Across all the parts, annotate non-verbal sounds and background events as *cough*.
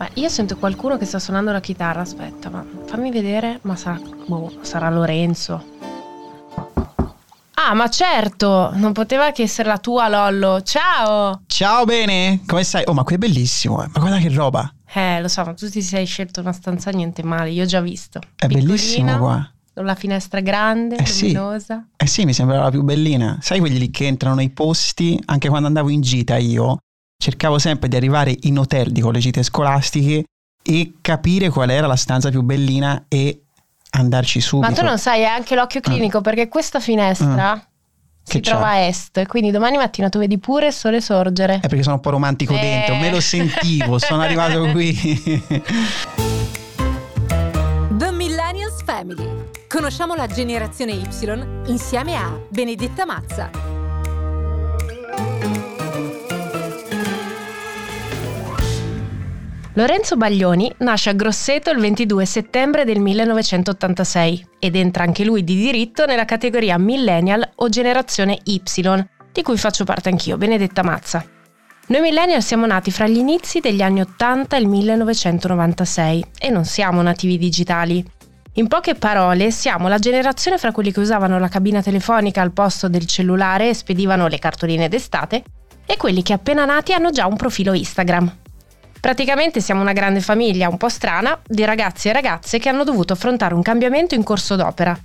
Ma io sento qualcuno che sta suonando la chitarra, aspetta, ma fammi vedere, ma sarà, boh, sarà Lorenzo. Ah, ma certo, non poteva che essere la tua Lollo. Ciao! Ciao, bene? Come stai? Oh, ma qui è bellissimo, eh. ma guarda che roba. Eh, lo so, ma tu ti sei scelto una stanza niente male, io ho già visto. È Piccolina, bellissimo qua. La finestra grande, Eh sì. luminosa. Eh sì, mi sembrava la più bellina. Sai quelli lì che entrano nei posti, anche quando andavo in gita io, cercavo sempre di arrivare in hotel di con le gite scolastiche e capire qual era la stanza più bellina e andarci subito. Ma tu non sai, è anche l'occhio clinico perché questa finestra si Mm. Che c'ha? trova a est, quindi domani mattina tu vedi pure il sole sorgere. È perché sono un po' romantico Eh. dentro, me lo sentivo, sono arrivato qui. *laughs* *laughs* Conosciamo la generazione Y insieme a Benedetta Mazza. Lorenzo Baglioni nasce a Grosseto il 22 settembre del 1986 ed entra anche lui di diritto nella categoria Millennial o Generazione Y, di cui faccio parte anch'io, Benedetta Mazza. Noi millennial siamo nati fra gli inizi degli anni 80 e il 1996 e non siamo nativi digitali. In poche parole, siamo la generazione fra quelli che usavano la cabina telefonica al posto del cellulare e spedivano le cartoline d'estate e quelli che appena nati hanno già un profilo Instagram. Praticamente siamo una grande famiglia, un po' strana, di ragazzi e ragazze che hanno dovuto affrontare un cambiamento in corso d'opera.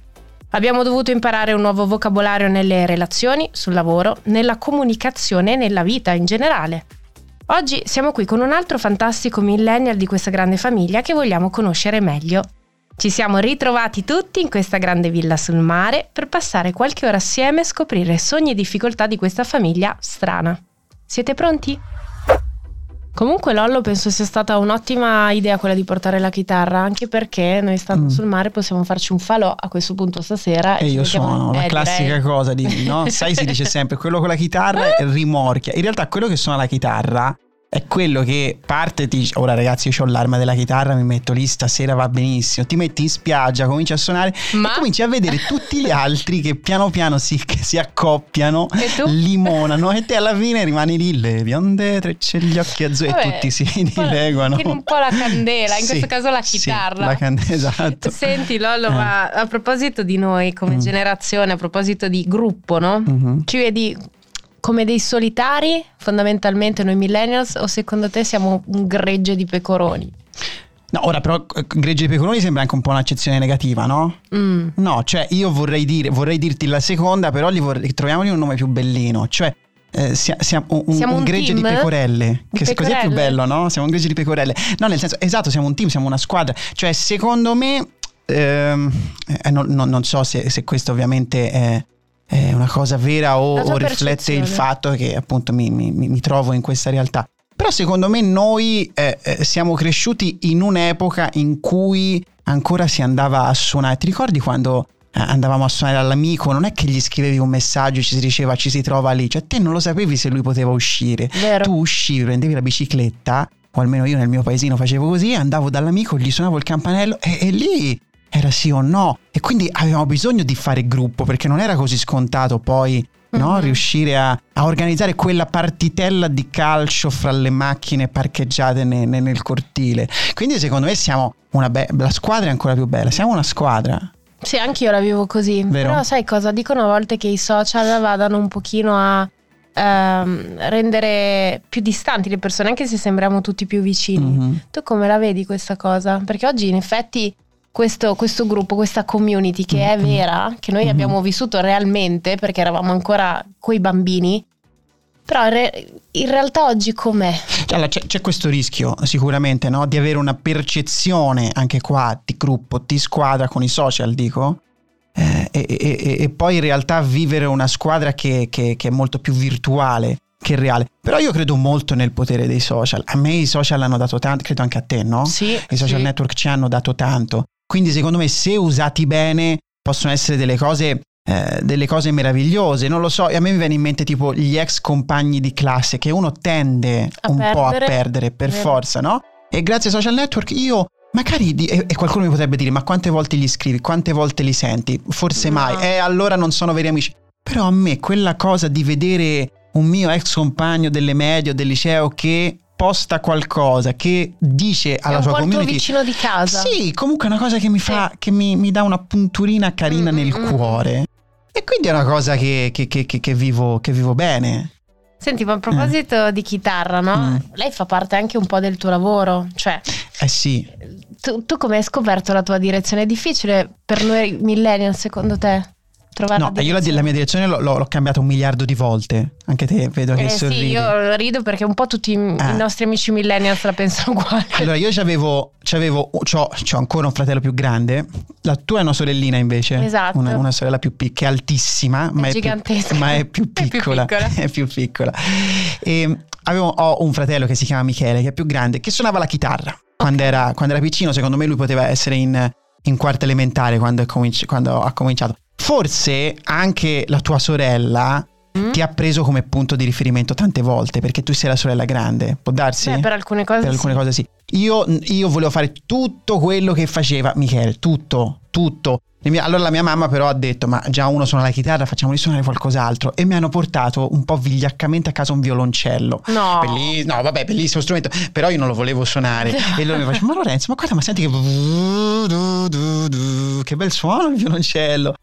Abbiamo dovuto imparare un nuovo vocabolario nelle relazioni, sul lavoro, nella comunicazione e nella vita in generale. Oggi siamo qui con un altro fantastico millennial di questa grande famiglia che vogliamo conoscere meglio. Ci siamo ritrovati tutti in questa grande villa sul mare per passare qualche ora assieme e scoprire sogni e difficoltà di questa famiglia strana. Siete pronti? Comunque Lollo penso sia stata un'ottima idea quella di portare la chitarra, anche perché noi stando Mm. sul mare possiamo farci un falò a questo punto stasera. E ci io suono la classica direi. cosa di, no? *laughs* Sai, si dice sempre quello con la chitarra rimorchia. In realtà, quello che suona la chitarra è quello che parte e ti dice: Ora, ragazzi, io ho l'arma della chitarra, mi metto lì stasera va benissimo. Ti metti in spiaggia, cominci a suonare Ma- e cominci a vedere *laughs* tutti gli altri che piano piano si, che si accoppiano, E limonano, e te alla fine rimani lì, le bionde trecce, gli occhi azzurri, e Vabbè, tutti si dileguano. un po' la candela, in *laughs* Sì, questo caso la sì, chitarra. la candela, *laughs* esatto. Senti Lollo, Eh. ma a proposito di noi come Mm. generazione, a proposito di gruppo, no? Mhm. Ci vedi come dei solitari, fondamentalmente noi millennials, o secondo te siamo un gregge di pecoroni? No, ora però eh, Gregge dei Pecoroni sembra anche un po' un'accezione negativa, no? Mm. No, cioè io vorrei dire, vorrei dirti la seconda, però vorrei, troviamogli un nome più bellino, cioè eh, sia- siamo un, Siamo un un gregge team? di pecorelle, Di che così è più pecorelle? bello, no? Siamo un gregge di pecorelle. No, nel senso, esatto, siamo un team, siamo una squadra, cioè secondo me, ehm, eh, non, non- non so se, se questo ovviamente è, è una cosa vera o, o riflette il fatto che appunto mi, mi- mi- mi trovo in questa realtà. Però secondo me noi eh, eh, siamo cresciuti in un'epoca in cui ancora si andava a suonare. Ti ricordi quando eh, andavamo a suonare all'amico? Non è che gli scrivevi un messaggio e ci si diceva ci si trova lì. Cioè te non lo sapevi se lui poteva uscire. Vero? Tu uscivi, prendevi la bicicletta, o almeno io nel mio paesino facevo così, andavo dall'amico, gli suonavo il campanello e, e lì era sì o no. E quindi avevamo bisogno di fare gruppo perché non era così scontato poi no? Mhm. riuscire a, a organizzare quella partitella di calcio fra le macchine parcheggiate ne- ne- nel cortile. Quindi secondo me siamo una be- la squadra è ancora più bella, siamo una squadra. Sì, anch'io la vivo così. Vero? Però sai cosa? Dicono a volte che i social vadano un pochino a ehm, rendere più distanti le persone, anche se sembriamo tutti più vicini. Mhm. Tu come la vedi questa cosa? Perché oggi in effetti questo, questo gruppo, questa community che è Mhm. vera, che noi Mhm. abbiamo vissuto realmente perché eravamo ancora quei bambini, però in re- in realtà oggi com'è? Cioè, allora, c'è, c'è questo rischio sicuramente no? di avere una percezione anche qua di gruppo, di squadra con i social, dico. eh, e, e- e- e poi in realtà vivere una squadra che, che- che è molto più virtuale che reale. Però io credo molto nel potere dei social. A me i social hanno dato tanto, credo anche a te, no? Sì, I social sì. network ci hanno dato tanto. Quindi secondo me se usati bene possono essere delle cose, eh, delle cose meravigliose. Non lo so, e a me mi viene in mente tipo gli ex compagni di classe che uno tende A un po' a perdere. perdere per Vero. forza, no? E grazie ai social network io... Magari, di- e, qualcuno mi potrebbe dire, ma quante volte li scrivi, quante volte li senti? Forse No. mai, e allora non sono veri amici. Però a me quella cosa di vedere un mio ex compagno delle medie o del liceo che posta qualcosa che dice alla sua community vicino di casa. sì comunque è una cosa che mi fa che mi, mi dà una punturina carina Mm, nel mm, mm. cuore e quindi è una cosa che, che- che- che- vivo, che vivo bene Senti, ma a proposito di chitarra, no? Mm. Lei fa parte anche un po' del tuo lavoro. Cioè, eh sì tu, tu come hai scoperto la tua direzione? È difficile per noi millennial, secondo te? Trovare no io la, la mia direzione l'ho, l'ho- cambiata un miliardo di volte anche te vedo che Eh sorridi sì, io rido perché un po' tutti i Ah. i nostri amici millennials la pensano *laughs* uguale. Allora, io c'avevo, c'avevo c'ho, c'ho ancora un fratello più grande. La tua è una sorellina invece. Esatto. Una, una sorella più piccola, che è altissima, ma è, più, gigantesca. ma è *laughs* più È più piccola. *laughs* È più piccola. E avevo, ho un fratello che si chiama Michele, che è più grande, che suonava la chitarra. Quando, era, quando era piccino, secondo me lui poteva essere in, in quarta elementare quando, è cominci- quando ha cominciato. Forse anche la tua sorella Mm? ti ha preso come punto di riferimento tante volte, perché tu sei la sorella grande. Può darsi? Beh, per alcune cose per alcune sì. cose sì. Io, io volevo fare tutto quello che faceva Michele, tutto, tutto. E mia- Allora la mia mamma però ha detto, ma già uno suona la chitarra, facciamoli suonare qualcos'altro. E mi hanno portato un po' vigliaccamente a casa un violoncello. No. Belli- no, vabbè, bellissimo strumento, però io non lo volevo suonare. e loro mi facevano, ma Lorenzo, ma guarda, ma senti che... Che bel suono il violoncello.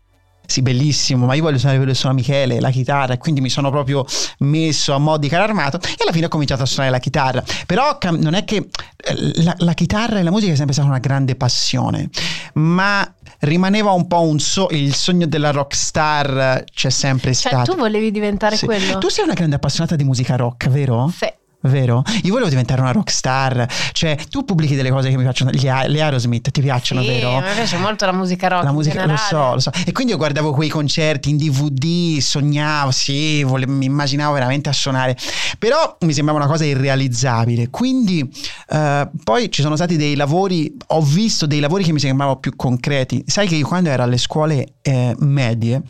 Sì, bellissimo, ma io voglio suonare quello che suona Michele, la chitarra, e quindi mi sono proprio messo a mo' di carro armato e alla fine ho cominciato a suonare la chitarra. Però cam- non è che eh, la, la chitarra e la musica è sempre stata una grande passione, ma rimaneva un po' un so- il sogno della rockstar, c'è sempre Cioè, stato. tu volevi diventare Sì. quello? Tu sei una grande appassionata di musica rock, vero? Sì. Vero? Io volevo diventare una rockstar, cioè tu pubblichi delle cose che mi piacciono, gli A- le Aerosmith ti piacciono, Sì, vero? me piace molto la musica rock. La musica, lo so, lo so. E quindi io guardavo quei concerti in DVD, sognavo, sì, vole- mi immaginavo veramente a suonare. Però mi sembrava una cosa irrealizzabile. Quindi eh, poi ci sono stati dei lavori, ho visto dei lavori che mi sembravano più concreti. Sai che io quando ero alle scuole eh, medie,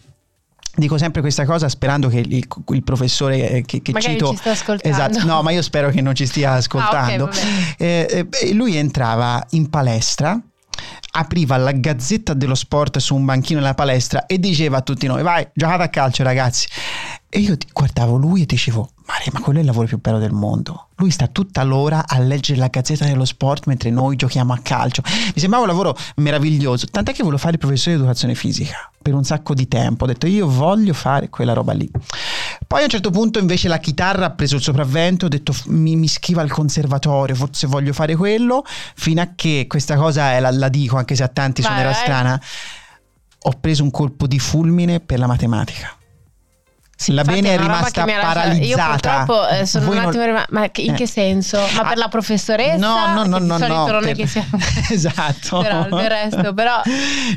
dico sempre questa cosa sperando che il, il professore eh, che, che Magari cito... ci sta ascoltando. Esatto, no, ma io spero che non ci stia ascoltando. Ah, ok, vabbè. Eh, eh, lui entrava in palestra, apriva la gazzetta dello sport su un banchino nella palestra e diceva a tutti noi: Vai, giocate a calcio, ragazzi. E io guardavo lui e dicevo: Mare, ma quello è il lavoro più bello del mondo. Lui sta tutta l'ora a leggere la gazzetta dello sport mentre noi giochiamo a calcio. Mi sembrava un lavoro meraviglioso. Tant'è che volevo fare il professore di educazione fisica per un sacco di tempo. Ho detto: Io voglio fare quella roba lì. Poi a un certo punto invece la chitarra ha preso il sopravvento, ho detto "F- mi, mi iscrivo al conservatorio, forse voglio fare quello, fino a che questa cosa è, la, la dico anche se a tanti suonerà strana, ho preso un colpo di fulmine per la matematica. La Infatti bene è rimasta paralizzata. Io purtroppo eh, sono Voi un attimo rimasta. Ma in Eh. che senso? Ma per la professoressa? No, no, no, no, no, per- che sia. *laughs* esatto. Però del resto, però.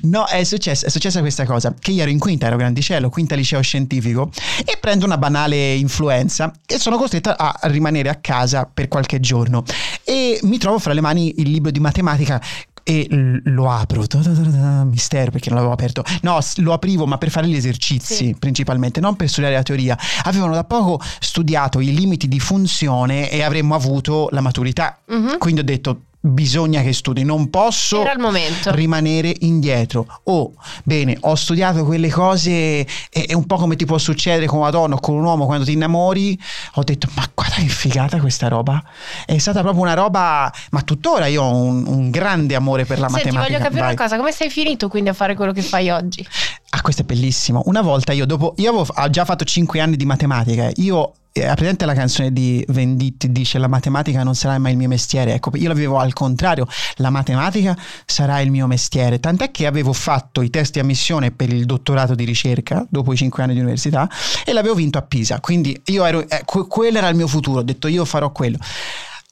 No, è successa, è successa questa cosa, che io ero in quinta, ero grandicello, quinta liceo scientifico, e prendo una banale influenza e sono costretta a rimanere a casa per qualche giorno. E mi trovo fra le mani il libro di matematica e lo apro, mistero perché non l'avevo aperto. No, lo aprivo ma per fare gli esercizi Sì. principalmente, non per studiare la teoria. Avevano da poco studiato i limiti di funzione e avremmo avuto la maturità. Mhm. Quindi ho detto bisogna che studi, non posso rimanere indietro. Oh, bene, ho studiato quelle cose è un po' come ti può succedere con una donna o con un uomo quando ti innamori. Ho detto, ma guarda che figata questa roba. È stata proprio una roba, ma tuttora io ho un, un grande amore per la Senti, matematica. voglio capire Vai. una cosa, come sei finito quindi a fare quello che fai oggi? Ah, questo è bellissimo. Una volta io dopo, io avevo ho già fatto 5 anni di matematica. Io eh, presente la canzone di Venditti? Dice la matematica non sarà mai il mio mestiere. Ecco io l'avevo al contrario. La matematica sarà il mio mestiere. Tant'è che avevo fatto i test di ammissione per il dottorato di ricerca dopo i 5 anni di università e l'avevo vinto a Pisa. Quindi io ero eh, que- quello era il mio futuro. Ho detto io farò quello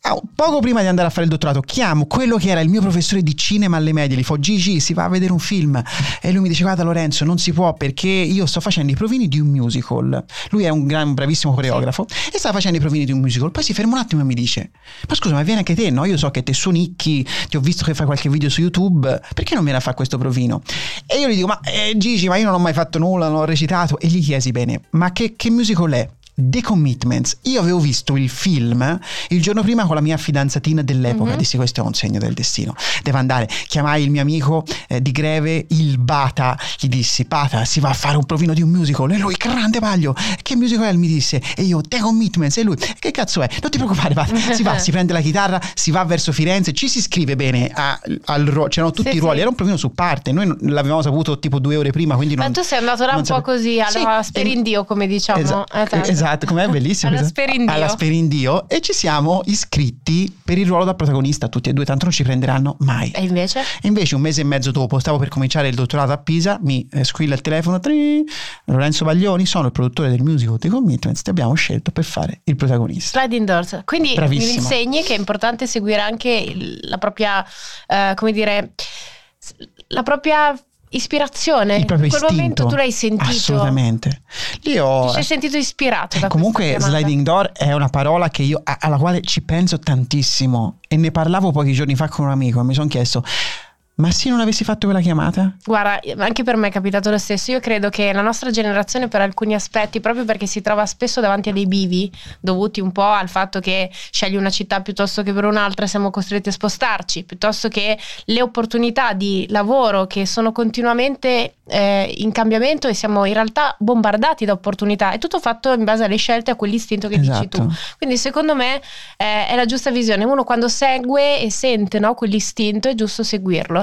Ah, Poco prima di andare a fare il dottorato, chiamo quello che era il mio professore di cinema alle medie, gli fa Gigi, si va a vedere un film. E lui mi dice: Guarda, Lorenzo, non si può perché io sto facendo i provini di un musical. Lui è un gran, bravissimo coreografo e sta facendo i provini di un musical. Poi si ferma un attimo e mi dice: Ma scusa, ma vieni anche te? No, io so che te suonicchi, ti ho visto che fai qualche video su YouTube, perché non vieni a fare questo provino? E io gli dico: Ma eh, Gigi, ma io non ho mai fatto nulla, non ho recitato. E gli chiesi bene: Ma che, che musical è? The Commitments. Io avevo visto il film il giorno prima con la mia fidanzatina dell'epoca. Mhm. Dissi: Questo è un segno del destino. Devo andare. Chiamai il mio amico eh, di Greve, il Bata. Gli dissi: Bata, si va a fare un provino di un musical. E lui, grande paglio. Che musical è? Mi disse. E io, The Commitments. E lui, che cazzo è? Non ti preoccupare, Bata. Si va, si prende la chitarra, si va verso Firenze, ci si iscrive bene a- al ruolo. C'erano tutti Sì, i ruoli. sì. Era un provino su parte. Noi non- l'avevamo saputo tipo due ore prima. Quindi non, Ma tu sei andato là un po' sape- così, alla Sì, sperindio, come diciamo. Esa- tanto. Esatto, com'è bellissimo. Alla questo. sperindio. Alla sperindio. E ci siamo iscritti per il ruolo da protagonista, tutti e due, tanto non ci prenderanno mai. E invece? E invece un mese e mezzo dopo, stavo per cominciare il dottorato a Pisa, mi eh, squilla il telefono, tri, Lorenzo Baglioni, sono il produttore del musical The Commitments, ti abbiamo scelto per fare il protagonista. Sliding doors. Quindi mi Bravissima. insegni che è importante seguire anche la propria, eh, come dire, la propria ispirazione. Il proprio In quel istinto. momento tu l'hai sentito. Assolutamente. Lì ho... Ti sei sentito ispirato da Comunque sliding door è una parola che io, alla quale ci penso tantissimo e ne parlavo pochi giorni fa con un amico e mi sono chiesto ma se non avessi fatto quella chiamata? Guarda, anche per me è capitato lo stesso. Io credo che la nostra generazione, per alcuni aspetti, proprio perché si trova spesso davanti a dei bivi, dovuti un po' al fatto che scegli una città piuttosto che per un'altra, siamo costretti a spostarci, piuttosto che le opportunità di lavoro che sono continuamente eh, in cambiamento e siamo in realtà bombardati da opportunità. È tutto fatto in base alle scelte, a quell'istinto che dici tu. Esatto. Quindi secondo me eh, è la giusta visione. Uno quando segue e sente no, quell'istinto è giusto seguirlo.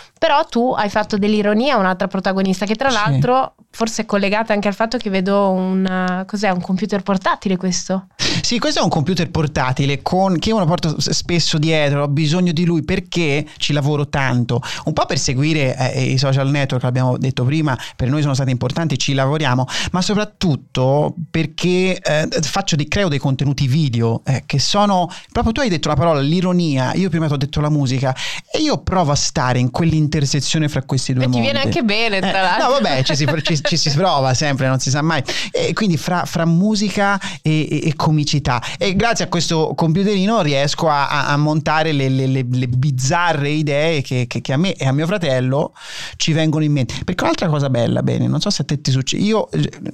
Però tu hai fatto dell'ironia un'altra protagonista che tra Sì. l'altro forse è collegata anche al fatto che vedo un, cos'è, un computer portatile questo? Sì, questo è un computer portatile con, che lo porto spesso dietro, ho bisogno di lui perché ci lavoro tanto, un po' per seguire eh, i social network, l'abbiamo detto prima, per noi sono stati importanti, ci lavoriamo, ma soprattutto perché eh, faccio dei, creo dei contenuti video eh, che sono, proprio tu hai detto la parola, l'ironia, io prima ti ho detto la musica e io provo a stare in quell'intersezione fra questi due E ti mondi. viene anche bene, tra Eh, l'altro. No, vabbè, ci si, ci- ci si prova sempre, non si sa mai. E quindi fra, fra musica e, e- e comicità. E grazie a questo computerino riesco a, a- a montare le, le- le- le bizzarre idee che, che- che a me e a mio fratello ci vengono in mente. Perché un'altra cosa bella, bene, non so se a te ti succede. Io,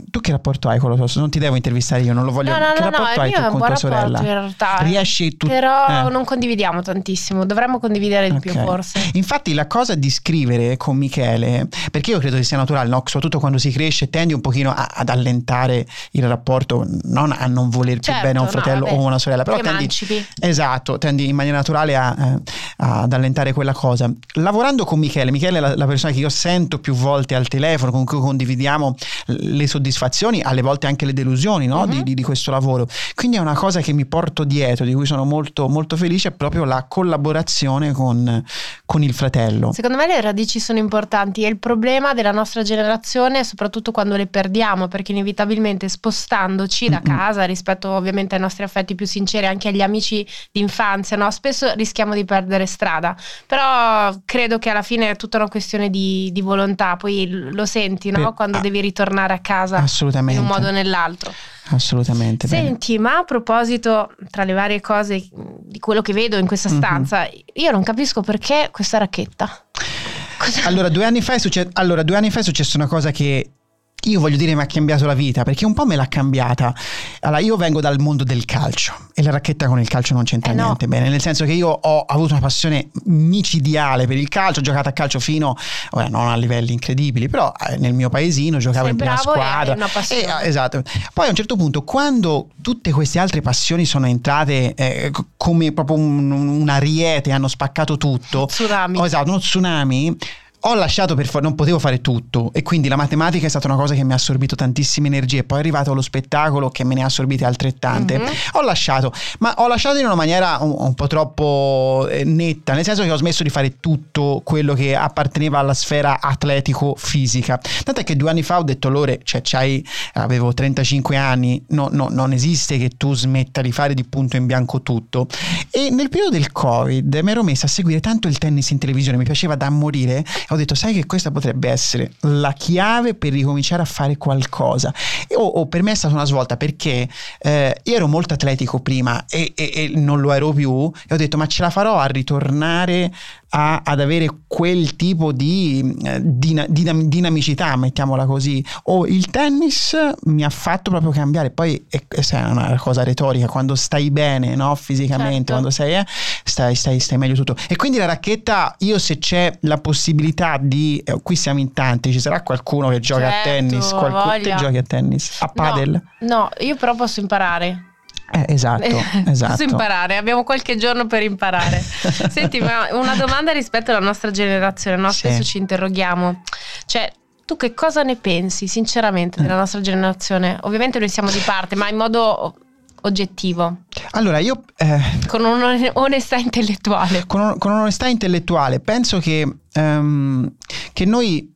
tu che rapporto hai con la tua sorella? Non ti devo intervistare io, non lo voglio. No, no, che no, no, rapporto il hai tu con tua sorella? in realtà. Riesci tu. Però eh. non condividiamo tantissimo, dovremmo condividere di più Ok. forse. Infatti la cosa di scrivere con Michele, perché io credo che sia naturale, no? soprattutto quando si cresce, tendi un pochino a- ad allentare il rapporto, non a non voler più Certo, bene a un no, fratello vabbè, o una sorella, però tendi, emancipi. esatto, tendi in maniera naturale a, eh, ad allentare quella cosa. Lavorando con Michele, Michele è la, la persona che io sento più volte al telefono, con cui condividiamo le soddisfazioni, alle volte anche le delusioni no? Mhm. di, di- di questo lavoro. Quindi è una cosa che mi porto dietro, di cui sono molto, molto felice, è proprio la collaborazione con, con il fratello. Secondo me le radici sono importanti e il problema della nostra generazione è soprattutto quando le perdiamo, perché inevitabilmente spostandoci da casa rispetto ovviamente ai nostri affetti più sinceri, anche agli amici d'infanzia, no? spesso rischiamo di perdere strada. Però credo che alla fine è tutta una questione di, di volontà, poi lo senti no? Quando ah, devi ritornare a casa in un modo o nell'altro. Assolutamente. bene. Senti, ma a proposito, tra le varie cose di quello che vedo in questa Mhm. stanza, io non capisco perché questa racchetta. Cosa- Allora due, anni fa è succe- allora, due anni fa è successa una cosa che io voglio dire mi ha cambiato la vita perché un po' me l'ha cambiata. Allora, io vengo dal mondo del calcio e la racchetta con il calcio non c'entra Eh no. niente bene, nel senso che io ho avuto una passione micidiale per il calcio, ho giocato a calcio fino, ora non a livelli incredibili, però eh, nel mio paesino giocavo Sei in prima squadra. una passione. E, eh, esatto. Poi a un certo punto, quando tutte queste altre passioni sono entrate eh, come proprio un, un ariete, hanno spaccato tutto, Tsunami. ho esatto, uno tsunami. Ho lasciato per forza, non potevo fare tutto e quindi la matematica è stata una cosa che mi ha assorbito tantissime energie. Poi è arrivato lo spettacolo che me ne ha assorbite altrettante. Mhm. Ho lasciato, ma ho lasciato in una maniera un, un po' troppo eh, netta, nel senso che ho smesso di fare tutto quello che apparteneva alla sfera atletico-fisica. Tant'è che due anni fa ho detto Lore, cioè c'hai, avevo 35 anni, no- no- non esiste che tu smetta di fare di punto in bianco tutto. E nel periodo del Covid mi ero messa a seguire tanto il tennis in televisione, mi piaceva da morire ho detto, sai che questa potrebbe essere la chiave per ricominciare a fare qualcosa. O, o per me è stata una svolta perché eh, io ero molto atletico prima e, e, e non lo ero più e ho detto, ma ce la farò a ritornare a, ad avere quel tipo di eh, dinam- dinamicità, mettiamola così. O il tennis mi ha fatto proprio cambiare. Poi è, è una cosa retorica, quando stai bene no? fisicamente, certo. quando sei, eh, stai, stai, stai, meglio tutto. E quindi la racchetta, io se c'è la possibilità di, eh, qui siamo in tanti, ci sarà qualcuno che gioca certo, a tennis, qualcuno che giochi a tennis, a padel? No, no, io però posso imparare. Eh, esatto, esatto. Posso imparare, abbiamo qualche giorno per imparare. *laughs* Senti, ma una domanda rispetto alla nostra generazione, no? Spesso sì. ci interroghiamo. Cioè, tu che cosa ne pensi sinceramente della nostra generazione? Ovviamente noi siamo di parte, ma in modo oggettivo. Allora, io... Eh, con un'onestà intellettuale. Con, con un'onestà intellettuale, penso che, um, che noi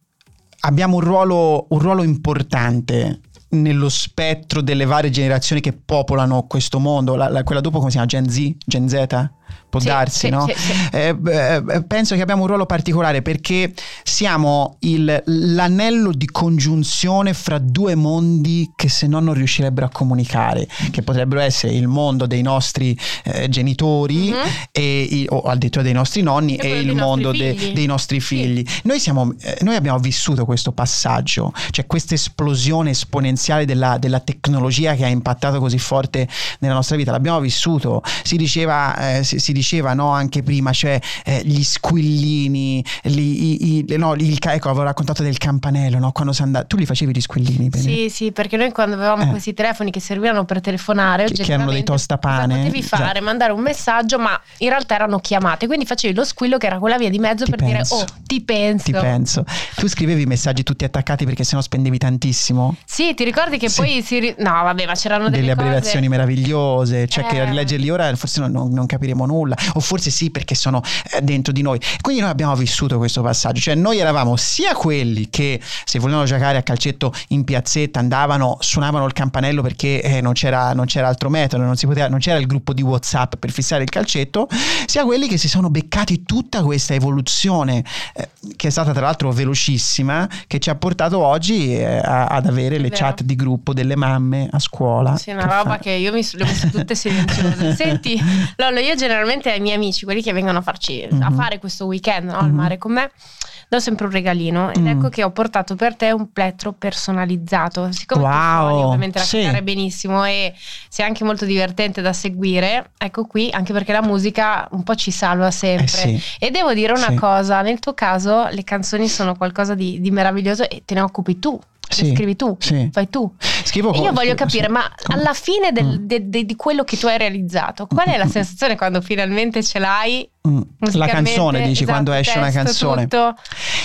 abbiamo un ruolo, un ruolo importante nello spettro delle varie generazioni che popolano questo mondo, la, la, quella dopo come si chiama? Gen Z? Gen Z? Può sì, darsi, sì, no? Sì, eh, eh, penso che abbiamo un ruolo particolare perché siamo il, l'anello di congiunzione fra due mondi che se no non riuscirebbero a comunicare, che potrebbero essere il mondo dei nostri eh, genitori mm-hmm. e, o addirittura dei nostri nonni e, e il mondo de, dei nostri figli. Noi, siamo, eh, noi, abbiamo vissuto questo passaggio, cioè questa esplosione esponenziale della, della, tecnologia che ha impattato così forte nella nostra vita, l'abbiamo vissuto, si diceva, eh, si, si diceva no, anche prima, cioè eh, gli squillini, gli, i, i, no, il, ecco, avevo raccontato del campanello, no, quando si andava, tu li facevi gli squillini? Bene? Sì, sì, perché noi quando avevamo eh. questi telefoni che servivano per telefonare, che, che erano dei tostapane, potevi fare, già. mandare un messaggio, ma in realtà erano chiamate, quindi facevi lo squillo che era quella via di mezzo ti per penso. dire, oh, ti penso. Ti penso. Tu scrivevi messaggi tutti attaccati perché sennò spendevi tantissimo? Sì, ti ricordi che sì. poi si... Ri- no, vabbè, ma c'erano delle, delle abbreviazioni meravigliose, cioè eh. che a rileggerli ora forse non, non, non capiremo nulla o forse sì perché sono eh, dentro di noi. Quindi noi abbiamo vissuto questo passaggio, cioè noi eravamo sia quelli che se volevano giocare a calcetto in piazzetta andavano, suonavano il campanello perché eh, non, c'era, non, c'era, altro metodo, non, poteva, non c'era il gruppo di WhatsApp per fissare il calcetto, sia quelli che si sono beccati tutta questa evoluzione eh, che è stata tra l'altro velocissima, che ci ha portato oggi eh, a, ad avere le chat di gruppo delle mamme a scuola. Sì, una roba fa... che io mi sono messe tutte silenziose. *laughs* Senti, Lollo, io generalmente solitamente ai miei amici, quelli che vengono a farci mm-hmm. a fare questo weekend no, al mm-hmm. mare con me, do sempre un regalino ed mm. ecco che ho portato per te un plettro personalizzato. Siccome wow, tu suoni ovviamente la sì. benissimo e sei anche molto divertente da seguire, ecco qui, anche perché la musica un po' ci salva sempre. Eh sì. E devo dire una sì. cosa, nel tuo caso le canzoni sono qualcosa di, di meraviglioso e te ne occupi tu sì, scrivi tu, sì. fai tu. Scrivo io voglio capire, sì. ma alla fine del, mm. de, de, di quello che tu hai realizzato, qual è la *laughs* sensazione quando finalmente ce l'hai? Mm. La canzone, dici, esatto, quando esce una canzone. Tutto.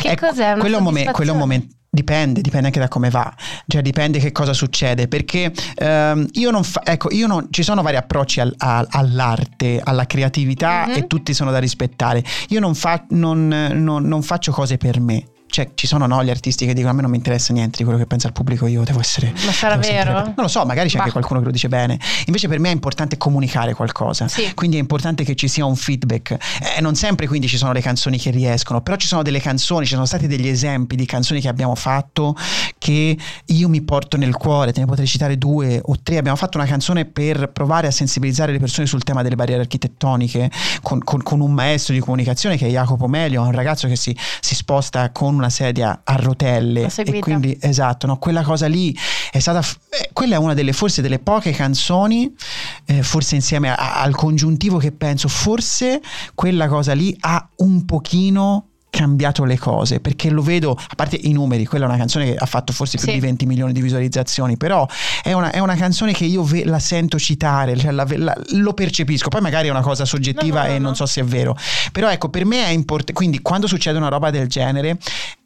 Che eh, cos'è? Una quello, momen- quello momento Dipende, dipende anche da come va, cioè dipende che cosa succede, perché ehm, io non fa, ecco, io non, ci sono vari approcci al, al, all'arte, alla creatività mm-hmm. e tutti sono da rispettare. Io non, fa, non, non, non faccio cose per me, cioè ci sono no, gli artisti che dicono a me non mi interessa niente di quello che pensa il pubblico, io devo essere... Ma sarà vero? Non lo so, magari c'è bah. anche qualcuno che lo dice bene. Invece per me è importante comunicare qualcosa, sì. quindi è importante che ci sia un feedback. Eh, non sempre quindi ci sono le canzoni che riescono, però ci sono delle canzoni, ci sono stati degli esempi di canzoni che abbiamo fatto che io mi porto nel cuore, te ne potrei citare due o tre. Abbiamo fatto una canzone per provare a sensibilizzare le persone sul tema delle barriere architettoniche con, con, con un maestro di comunicazione che è Jacopo Melio, un ragazzo che si, si sposta con una sedia a rotelle. E quindi esatto, no, quella cosa lì è stata eh, quella è una delle forse delle poche canzoni eh, forse insieme a, al congiuntivo che penso forse quella cosa lì ha un pochino cambiato le cose perché lo vedo, a parte i numeri, quella è una canzone che ha fatto forse più sì. di 20 milioni di visualizzazioni, però è una, è una canzone che io ve, la sento citare, cioè la, la, lo percepisco, poi magari è una cosa soggettiva no, no, e no. non so se è vero, però ecco per me è importante, quindi quando succede una roba del genere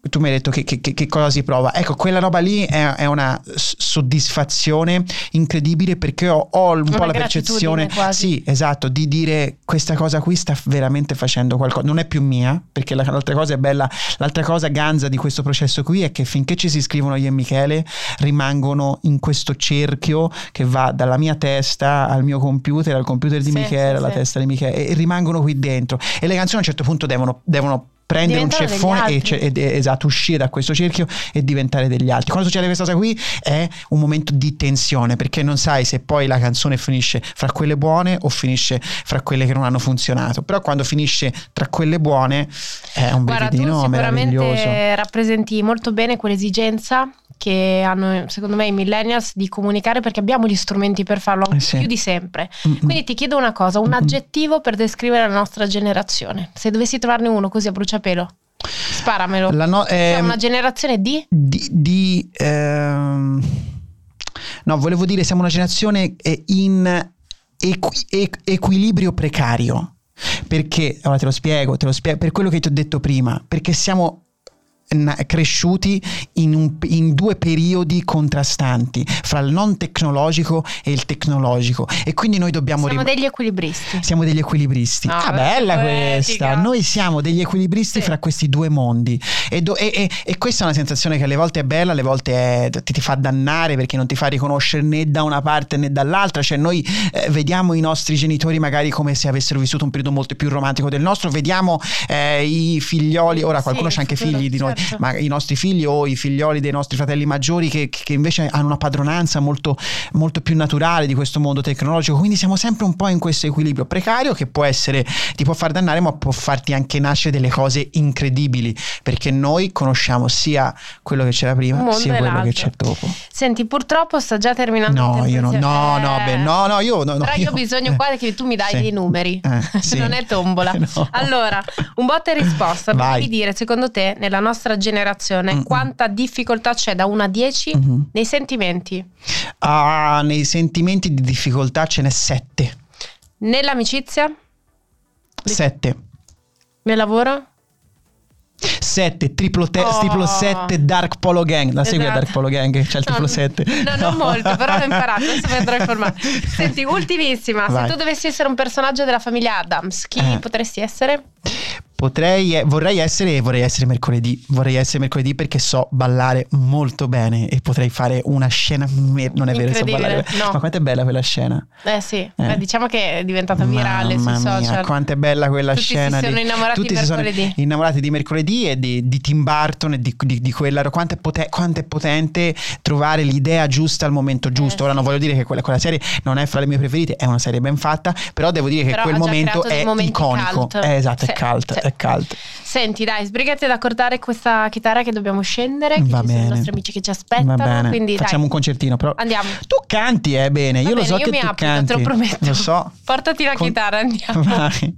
tu mi hai detto che, che, che, cosa si prova. Ecco, quella roba lì è, è una soddisfazione incredibile perché ho, ho un una po' la percezione, quasi. sì, esatto, di dire questa cosa qui sta veramente facendo qualcosa. Non è più mia, perché l'altra cosa è bella. L'altra cosa ganza di questo processo qui è che finché ci si scrivono io e Michele, rimangono in questo cerchio che va dalla mia testa al mio computer, al computer di sì, Michele, sì, alla sì. testa di Michele, e rimangono qui dentro. E le canzoni a un certo punto devono, devono prendere un Diventare ceffone e, ce- ed- esatto, uscire da questo cerchio e diventare degli altri. Quando succede questa cosa qui è un momento di tensione perché non sai se poi la canzone finisce fra quelle buone o finisce fra quelle che non hanno funzionato. Però quando finisce tra quelle buone è un Guarda, tu brividino meraviglioso. sicuramente rappresenti molto bene quell'esigenza che hanno, secondo me, i millennials di comunicare perché abbiamo gli strumenti per farlo Eh sì. più di sempre. Mm-mm. Quindi ti chiedo una cosa, un Mm-mm. aggettivo per descrivere la nostra generazione. Se dovessi trovarne uno così a bruciapelo, sparamelo. La no- Siamo ehm, una generazione di... di, di, ehm, no volevo dire siamo una generazione eh, in equi- equ- equilibrio precario perché ora te lo spiego te lo spiego per quello che ti ho detto prima perché siamo cresciuti in, un- in due periodi contrastanti fra il non tecnologico e il tecnologico e quindi noi dobbiamo Siamo rim- degli equilibristi. siamo degli equilibristi. No, ah, beh, bella poetica. questa. Noi siamo degli equilibristi Sì. fra questi due mondi. E, do- e- e- e questa è una sensazione che alle volte è bella, alle volte è- ti, ti fa dannare perché non ti fa riconoscere né da una parte né dall'altra. Cioè, noi eh, vediamo i nostri genitori magari come se avessero vissuto un periodo molto più romantico del nostro. Vediamo eh, i figlioli. Ora, Sì, qualcuno il c'ha anche figli di noi. Ma i nostri figli o i figlioli dei nostri fratelli maggiori che, che invece hanno una padronanza molto, molto più naturale di questo mondo tecnologico. Quindi siamo sempre un po' in questo equilibrio precario che può essere, ti può far dannare, ma può farti anche nascere delle cose incredibili. Perché noi conosciamo sia quello che c'era prima, sia quello che l'altro. c'è dopo. Senti, purtroppo sta già terminando No, io no, no, no, Eh, beh, no, no, io no, no, Però io ho bisogno eh, qua che tu mi dai sì. dei numeri. Eh, *laughs* sì. non è tombola. *laughs* No. Allora, un botta e risposta. Devi dire, secondo te, nella nostra generazione, Mm-mm. quanta difficoltà c'è da 1 a 10 Mhm. nei sentimenti, Ah, nei sentimenti di difficoltà ce n'è sette. nell'amicizia, Sette. nel lavoro? 7 triplo, te- Oh. triplo 7 Dark Polo Gang la segui Esatto. Dark Polo Gang c'è il triplo No, 7 No, non molto, però l'ho imparato, adesso mi andrò a informare. *laughs* Senti, ultimissima, Vai. se tu dovessi essere un personaggio della famiglia Adams, chi Eh. potresti essere? Potrei, eh, vorrei essere, vorrei essere mercoledì. Vorrei essere mercoledì perché so ballare molto bene e potrei fare una scena. mer- non è vero, so ballare. no. Ma quanto è bella quella scena? Eh sì, eh, diciamo che è diventata virale Mamma sui mia, social. quanto è bella quella Tutti si scena. sono di- innamorati tutti di si sono mercoledì. innamorati di mercoledì e di, di Tim Burton e di, di, di quella. Quanto è, pote- quanto è potente trovare l'idea giusta al momento giusto. Eh, Ora non sì. voglio dire che quella, quella serie non è fra le mie preferite, è una serie ben fatta, però devo dire che Però quel momento è iconico. cult. Eh, esatto, Sì, è cult, sì. È cult. Senti, dai, sbrigati ad accordare questa chitarra che dobbiamo scendere. Che Va bene. i nostri amici che ci aspettano. Quindi facciamo dai, un concertino. Però andiamo. tu canti, eh, bene. Va Io lo bene, so io che mi tu applico, canti. te lo prometto. Lo so. Portati la Con- chitarra, andiamo. Vai.